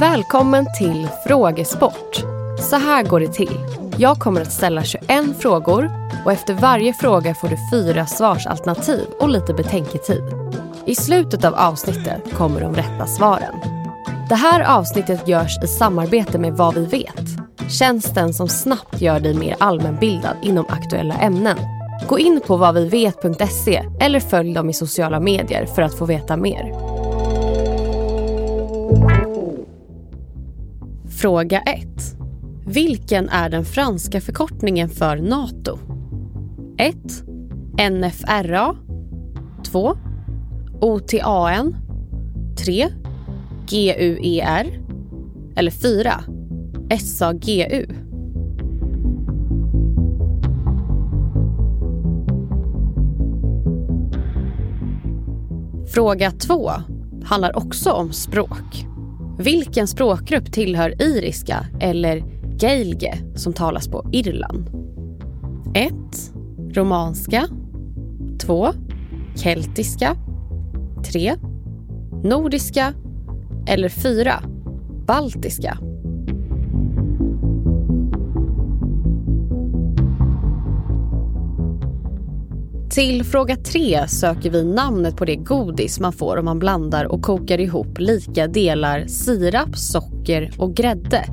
Välkommen till Frågesport. Så här går det till. Jag kommer att ställa 21 frågor och efter varje fråga får du fyra svarsalternativ och lite betänketid. I slutet av avsnittet kommer de rätta svaren. Det här avsnittet görs i samarbete med Vad vi vet. Tjänsten som snabbt gör dig mer allmänbildad inom aktuella ämnen. Gå in på vadvivet.se eller följ dem i sociala medier för att få veta mer. Fråga 1. Vilken är den franska förkortningen för Nato? 1. NFRA 2. OTAN 3. GUER eller 4. SAGU. Fråga 2 handlar också om språk. Vilken språkgrupp tillhör iriska eller gaelge som talas på Irland? 1. Romanska 2. Keltiska 3. Nordiska eller 4. Baltiska Till fråga tre söker vi namnet på det godis man får om man blandar och kokar ihop lika delar sirap, socker och grädde.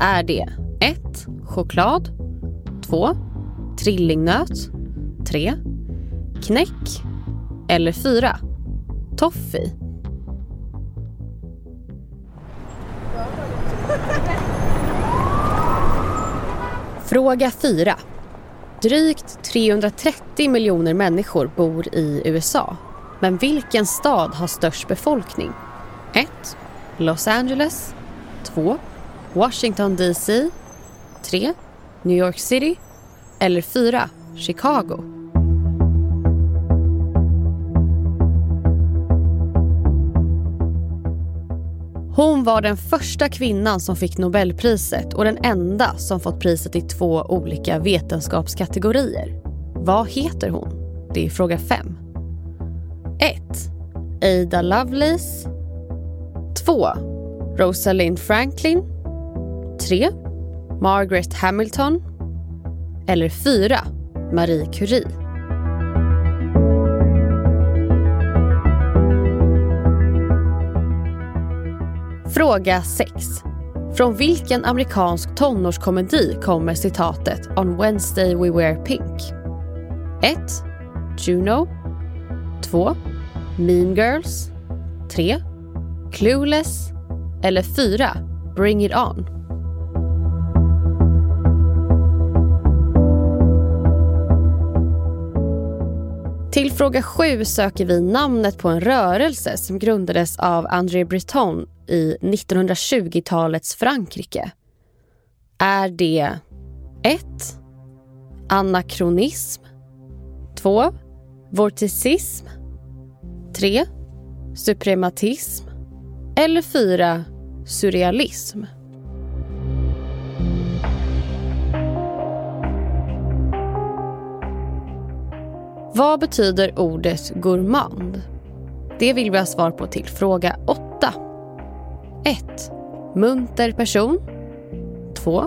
Är det 1. Choklad 2. Trillingnöt 3. Knäck eller 4. Toffee Fråga 4. Drygt 330 miljoner människor bor i USA. Men vilken stad har störst befolkning? 1. Los Angeles 2. Washington DC 3. New York City eller 4. Chicago. Hon var den första kvinnan som fick Nobelpriset och den enda som fått priset i två olika vetenskapskategorier. Vad heter hon? Det är fråga 5. 1. Ada Lovelace 2. Rosalind Franklin 3. Margaret Hamilton eller 4. Marie Curie. Fråga 6. Från vilken amerikansk tonårskomedi kommer citatet “On Wednesday we wear pink”? 1. Juno 2. Mean Girls 3. Clueless eller 4. Bring it on. Till fråga 7 söker vi namnet på en rörelse som grundades av André Breton i 1920-talets Frankrike. Är det 1. Anakronism 2. Vorticism 3. Suprematism eller 4. Surrealism. Vad betyder ordet gourmand? Det vill vi ha svar på till fråga 8. 1. Munter person. 2.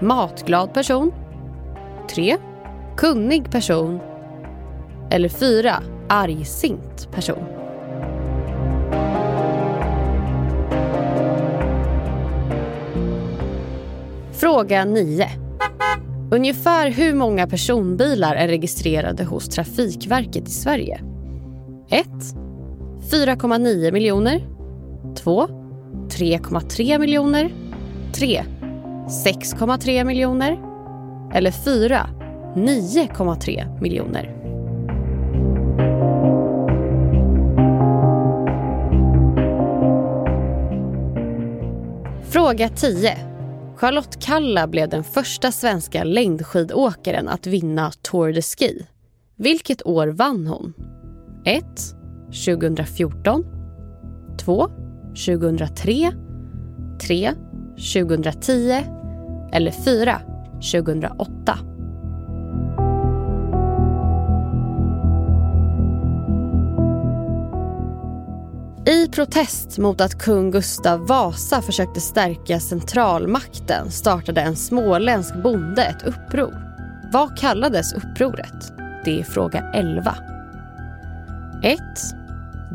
Matglad person. 3. Kunnig person. Eller 4. Argsint person. Fråga 9. Ungefär hur många personbilar är registrerade hos Trafikverket i Sverige? 1. 4,9 miljoner. 2. 3,3 miljoner. 3. 6,3 miljoner. Eller 4. 9,3 miljoner. Fråga 10. Charlotte Kalla blev den första svenska längdskidåkaren att vinna Tour de Ski. Vilket år vann hon? 1. 2014 2. 2003 3. 2010 eller 4. 2008. I protest mot att kung Gustav Vasa försökte stärka centralmakten startade en småländsk bonde ett uppror. Vad kallades upproret? Det är fråga 11. 1.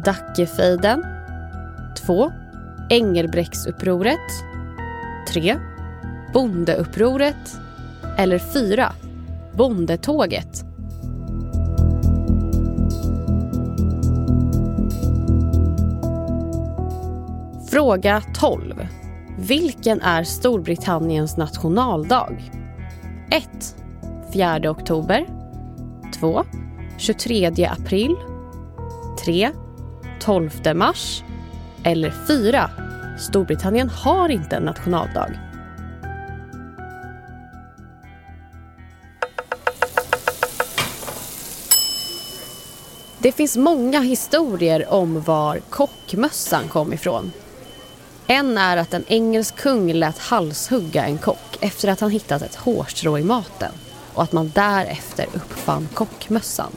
Dackefejden 2. Engelbrektsupproret 3. Bondeupproret eller 4. Bondetåget Fråga 12. Vilken är Storbritanniens nationaldag? 1. 4 oktober 2. 23 april 3. 12 mars eller 4. Storbritannien har inte en nationaldag. Det finns många historier om var kockmössan kom ifrån. En är att en engelsk kung lät halshugga en kock efter att han hittat ett hårstrå i maten och att man därefter uppfann kockmössan.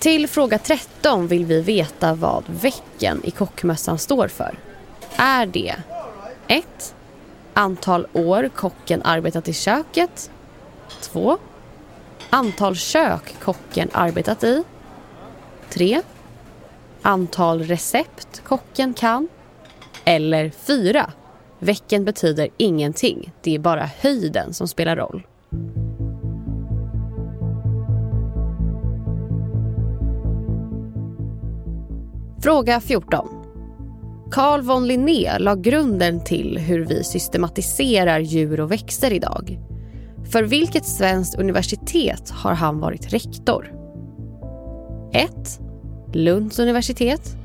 Till fråga 13 vill vi veta vad vecken i kockmössan står för. Är det 1. Antal år kocken arbetat i köket 2. Antal kök kocken arbetat i 3. Antal recept kocken kan eller 4. Vecken betyder ingenting. Det är bara höjden som spelar roll. Fråga 14. Carl von Linné la grunden till hur vi systematiserar djur och växter idag. För vilket svenskt universitet har han varit rektor? 1. Lunds universitet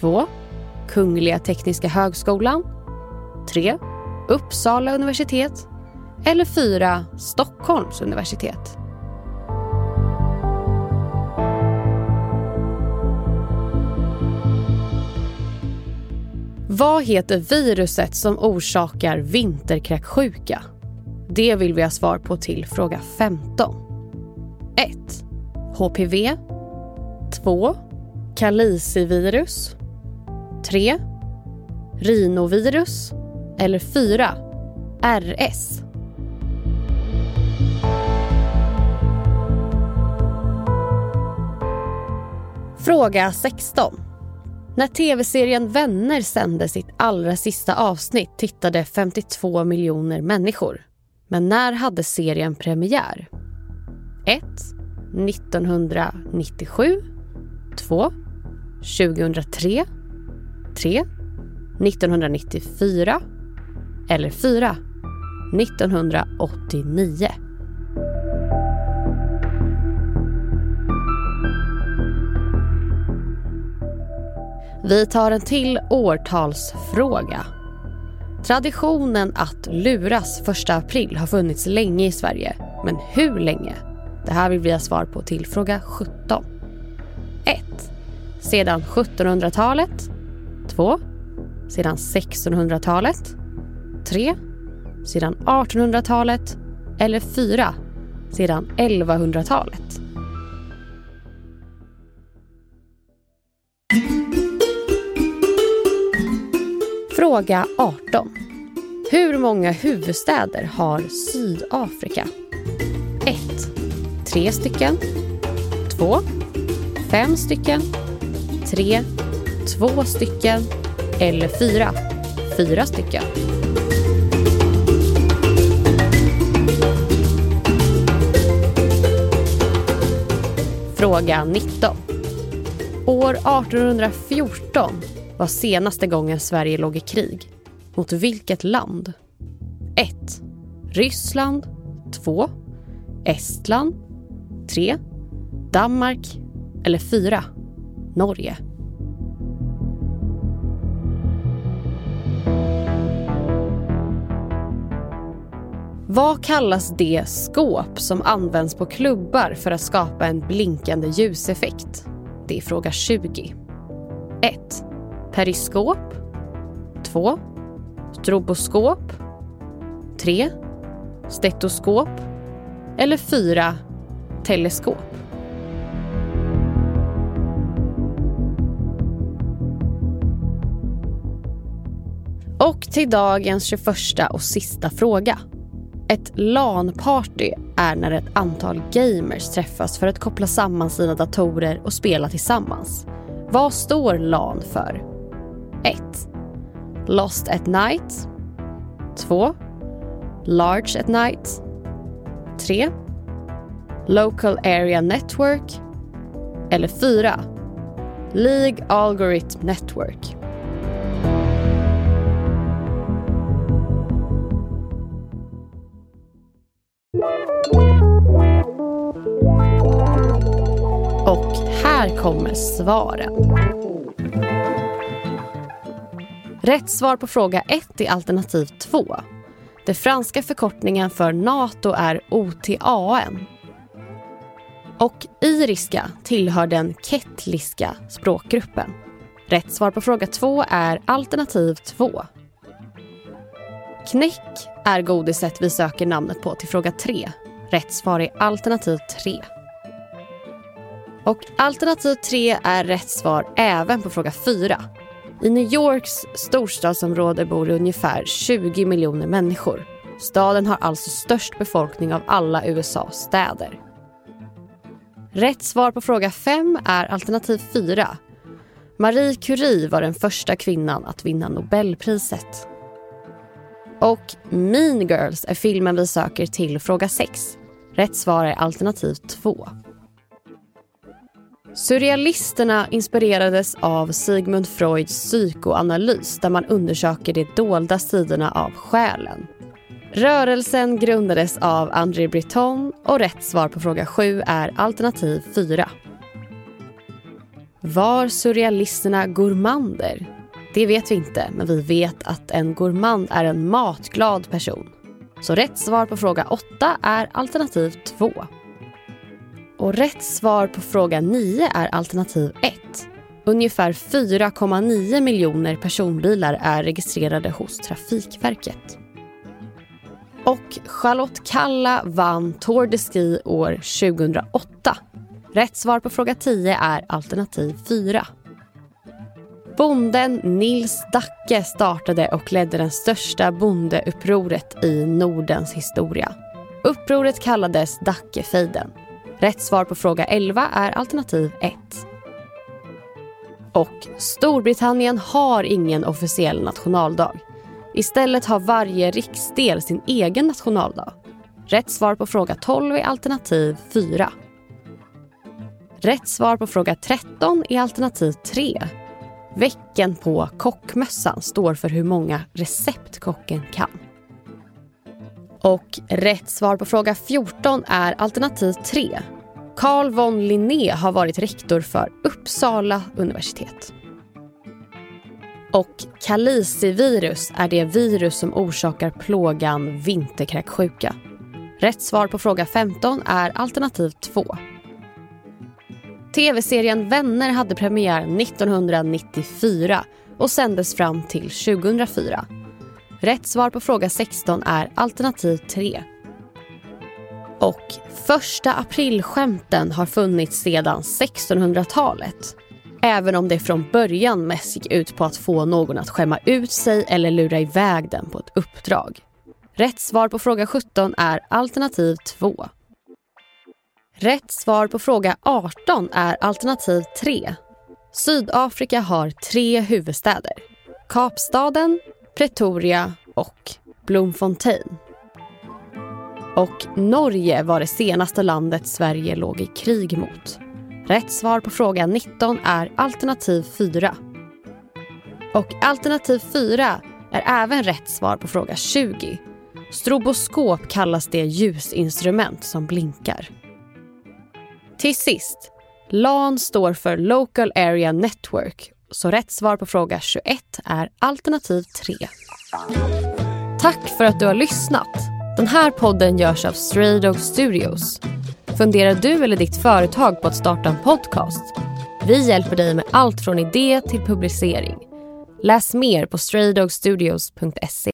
2. Kungliga Tekniska högskolan 3. Uppsala universitet eller 4. Stockholms universitet. Vad heter viruset som orsakar vinterkräksjuka? Det vill vi ha svar på till fråga 15. 1. HPV 2. Kalicivirus 3. Rinovirus eller 4. RS. Fråga 16. När tv-serien Vänner sände sitt allra sista avsnitt tittade 52 miljoner människor. Men när hade serien premiär? 1. 1997 2. 2003 3. 1994 eller 4. 1989. Vi tar en till årtalsfråga. Traditionen att luras 1 april har funnits länge i Sverige. Men hur länge? Det här vill vi ha svar på till fråga 17. 1. Sedan 1700-talet 2. Sedan 1600-talet 3. Sedan 1800-talet eller 4. Sedan 1100-talet. Fråga 18. Hur många huvudstäder har Sydafrika? 1. Tre stycken. 2. Fem stycken. 3 två stycken eller fyra. Fyra stycken. Fråga 19. År 1814 var senaste gången Sverige låg i krig. Mot vilket land? 1. Ryssland 2. Estland 3. Danmark eller 4. Norge. Vad kallas det skåp som används på klubbar för att skapa en blinkande ljuseffekt? Det är fråga 20. 1. Periskop 2. Stroboskop 3. Stetoskop eller 4. Teleskop. Och till dagens 21 och sista fråga. Ett LAN-party är när ett antal gamers träffas för att koppla samman sina datorer och spela tillsammans. Vad står LAN för? 1. Lost at night 2. Large at night 3. Local Area Network eller 4. League Algorithm Network. Och här kommer svaren. Rätt svar på fråga 1 är alternativ 2. Den franska förkortningen för Nato är OTAN. Och iriska tillhör den kettliska språkgruppen. Rätt svar på fråga 2 är alternativ 2. Knäck är godiset vi söker namnet på till fråga 3. Rätt svar är alternativ 3. Och alternativ 3 är rätt svar även på fråga 4. I New Yorks storstadsområde bor det ungefär 20 miljoner människor. Staden har alltså störst befolkning av alla USAs städer. Rätt svar på fråga 5 är alternativ 4. Marie Curie var den första kvinnan att vinna Nobelpriset. Och Mean Girls är filmen vi söker till fråga 6. Rätt svar är alternativ 2. Surrealisterna inspirerades av Sigmund Freuds psykoanalys där man undersöker de dolda sidorna av själen. Rörelsen grundades av André Breton och rätt svar på fråga 7 är alternativ 4. Var surrealisterna gourmander? Det vet vi inte, men vi vet att en gourmand är en matglad person. Så rätt svar på fråga 8 är alternativ 2. Och rätt svar på fråga 9 är alternativ 1. Ungefär 4,9 miljoner personbilar är registrerade hos Trafikverket. Och Charlotte Kalla vann Tour de Ski år 2008. Rätt svar på fråga 10 är alternativ 4. Bonden Nils Dacke startade och ledde den största bondeupproret i Nordens historia. Upproret kallades Dackefejden. Rätt svar på fråga 11 är alternativ 1. Och Storbritannien har ingen officiell nationaldag. Istället har varje riksdel sin egen nationaldag. Rätt svar på fråga 12 är alternativ 4. Rätt svar på fråga 13 är alternativ 3. Väcken på kockmössan står för hur många recept kocken kan. Och rätt svar på fråga 14 är alternativ 3. Carl von Linné har varit rektor för Uppsala universitet. Och kalicivirus är det virus som orsakar plågan vinterkräksjuka. Rätt svar på fråga 15 är alternativ 2. Tv-serien Vänner hade premiär 1994 och sändes fram till 2004. Rätt svar på fråga 16 är alternativ 3. Och första aprilskämten har funnits sedan 1600-talet. Även om det från början mest gick ut på att få någon att skämma ut sig eller lura iväg den på ett uppdrag. Rätt svar på fråga 17 är alternativ 2. Rätt svar på fråga 18 är alternativ 3. Sydafrika har tre huvudstäder. Kapstaden, Pretoria och Bloemfontein. Och Norge var det senaste landet Sverige låg i krig mot. Rätt svar på fråga 19 är alternativ 4. Och alternativ 4 är även rätt svar på fråga 20. Stroboskop kallas det ljusinstrument som blinkar. Till sist, LAN står för Local Area Network så rätt svar på fråga 21 är alternativ 3. Tack för att du har lyssnat. Den här podden görs av Stray Dog Studios. Funderar du eller ditt företag på att starta en podcast? Vi hjälper dig med allt från idé till publicering. Läs mer på straydogstudios.se.